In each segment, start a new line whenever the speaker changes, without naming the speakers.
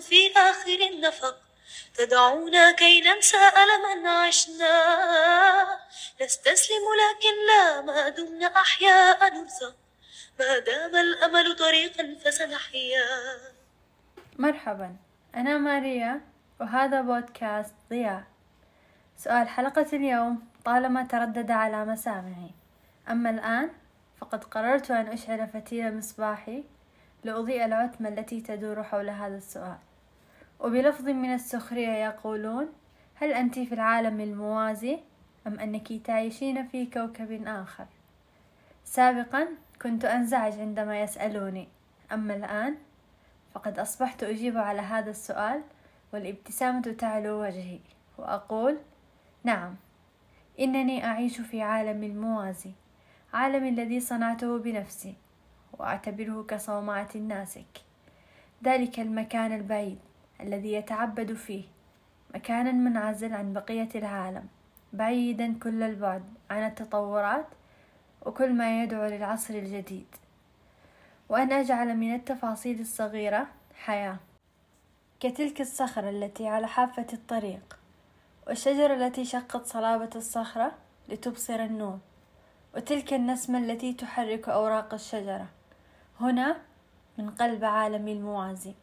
في آخر النفق. تدعونا كي ننسى ألما عشنا. نستسلم لكن لا ما دمنا أحياء نرزق. ما دام الأمل طريقا فسنحيا.
مرحبا أنا ماريا وهذا بودكاست ضياء. سؤال حلقة اليوم طالما تردد على مسامعي. أما الآن فقد قررت أن أشعل فتيل مصباحي. لأضيء العتمة التي تدور حول هذا السؤال. وبلفظ من السخرية يقولون هل أنت في العالم الموازي أم أنك تعيشين في كوكب آخر؟ سابقا كنت أنزعج عندما يسألوني. أما الآن فقد أصبحت أجيب على هذا السؤال والابتسامة تعلو وجهي وأقول نعم إنني أعيش في عالم موازي عالم الذي صنعته بنفسي. وأعتبره كصومعة ناسك ذلك المكان البعيد الذي يتعبد فيه مكانا منعزل عن بقية العالم بعيدا كل البعد عن التطورات وكل ما يدعو للعصر الجديد. وأن أجعل من التفاصيل الصغيرة حياة. كتلك الصخرة التي على حافة الطريق والشجرة التي شقت صلابة الصخرة لتبصر النور وتلك النسمة التي تحرك أوراق الشجرة. هنا من قلب عالمي الموازي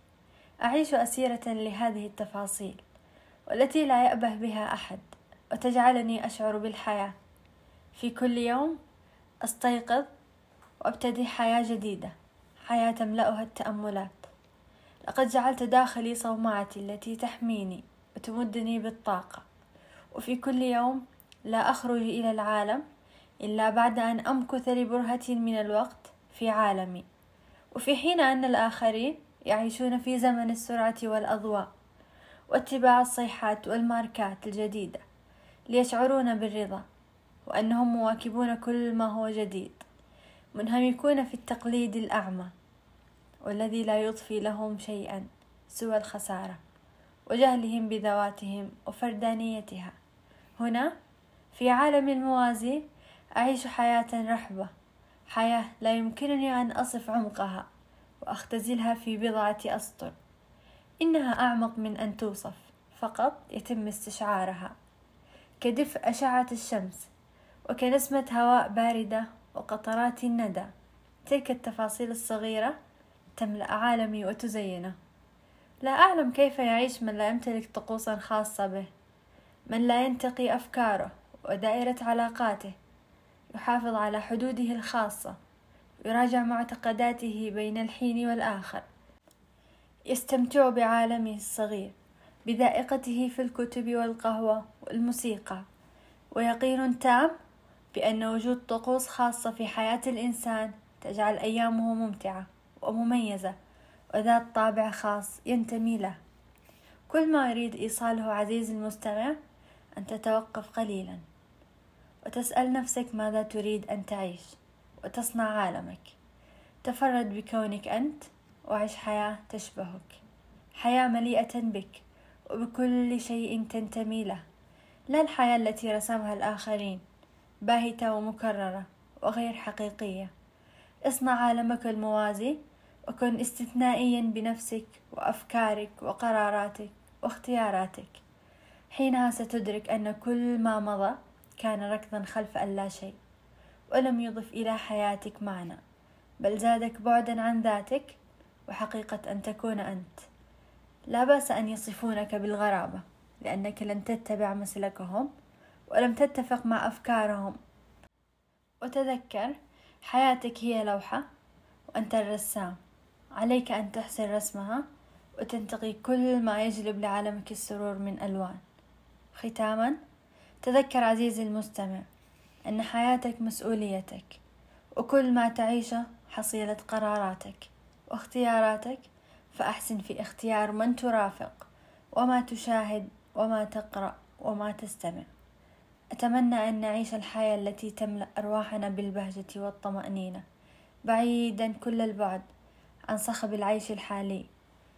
أعيش أسيرة لهذه التفاصيل والتي لا يأبه بها أحد وتجعلني أشعر بالحياة. في كل يوم أستيقظ وأبتدي حياة جديدة حياة تملأها التأملات. لقد جعلت داخلي صومعتي التي تحميني وتمدني بالطاقة. وفي كل يوم لا أخرج إلى العالم إلا بعد أن أمكث لبرهة من الوقت في عالمي. وفي حين أن الآخرين يعيشون في زمن السرعة والأضواء واتباع الصيحات والماركات الجديدة ليشعرون بالرضا وأنهم مواكبون كل ما هو جديد منهمكون في التقليد الأعمى والذي لا يضفي لهم شيئا سوى الخسارة وجهلهم بذواتهم وفردانيتها. هنا في عالم الموازي أعيش حياة رحبة حياة لا يمكنني أن أصف عمقها وأختزلها في بضعة أسطر. إنها أعمق من أن توصف فقط يتم استشعارها. كدفء أشعة الشمس وكنسمة هواء باردة وقطرات الندى. تلك التفاصيل الصغيرة تملأ عالمي وتزينه. لا أعلم كيف يعيش من لا يمتلك طقوسا خاصة به. من لا ينتقي أفكاره ودائرة علاقاته يحافظ على حدوده الخاصة يراجع معتقداته بين الحين والآخر. يستمتع بعالمه الصغير بذائقته في الكتب والقهوة والموسيقى. ويقين تام بأن وجود طقوس خاصة في حياة الإنسان تجعل أيامه ممتعة ومميزة وذات طابع خاص ينتمي له. كل ما أريد إيصاله عزيزي المستمع أن تتوقف قليلا. وتسأل نفسك ماذا تريد أن تعيش وتصنع عالمك. تفرد بكونك أنت وعش حياة تشبهك. حياة مليئة بك وبكل شيء تنتمي له. لا الحياة التي رسمها الآخرين باهتة ومكررة وغير حقيقية. اصنع عالمك الموازي وكن استثنائيا بنفسك وأفكارك وقراراتك واختياراتك. حينها ستدرك أن كل ما مضى كان ركضا خلف اللا شيء ولم يضف إلى حياتك معنى بل زادك بعدا عن ذاتك وحقيقة أن تكون أنت. لا بأس أن يصفونك بالغرابة لأنك لن تتبع مسلكهم ولم تتفق مع أفكارهم. وتذكر حياتك هي لوحة وأنت الرسام. عليك أن تحسن رسمها وتنتقي كل ما يجلب لعالمك السرور من ألوان. ختاما تذكر عزيزي المستمع أن حياتك مسؤوليتك وكل ما تعيشه حصيلة قراراتك واختياراتك فأحسن في اختيار من ترافق وما تشاهد وما تقرأ وما تستمع. أتمنى أن نعيش الحياة التي تملأ أرواحنا بالبهجة والطمأنينة. بعيدا كل البعد عن صخب العيش الحالي.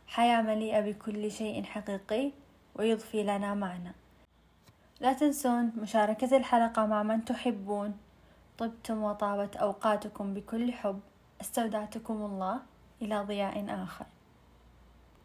حياة مليئة بكل شيء حقيقي ويضفي لنا معنى. لا تنسون مشاركة الحلقة مع من تحبون. طبتم وطابت أوقاتكم بكل حب. استودعتكم الله إلى ضياء آخر.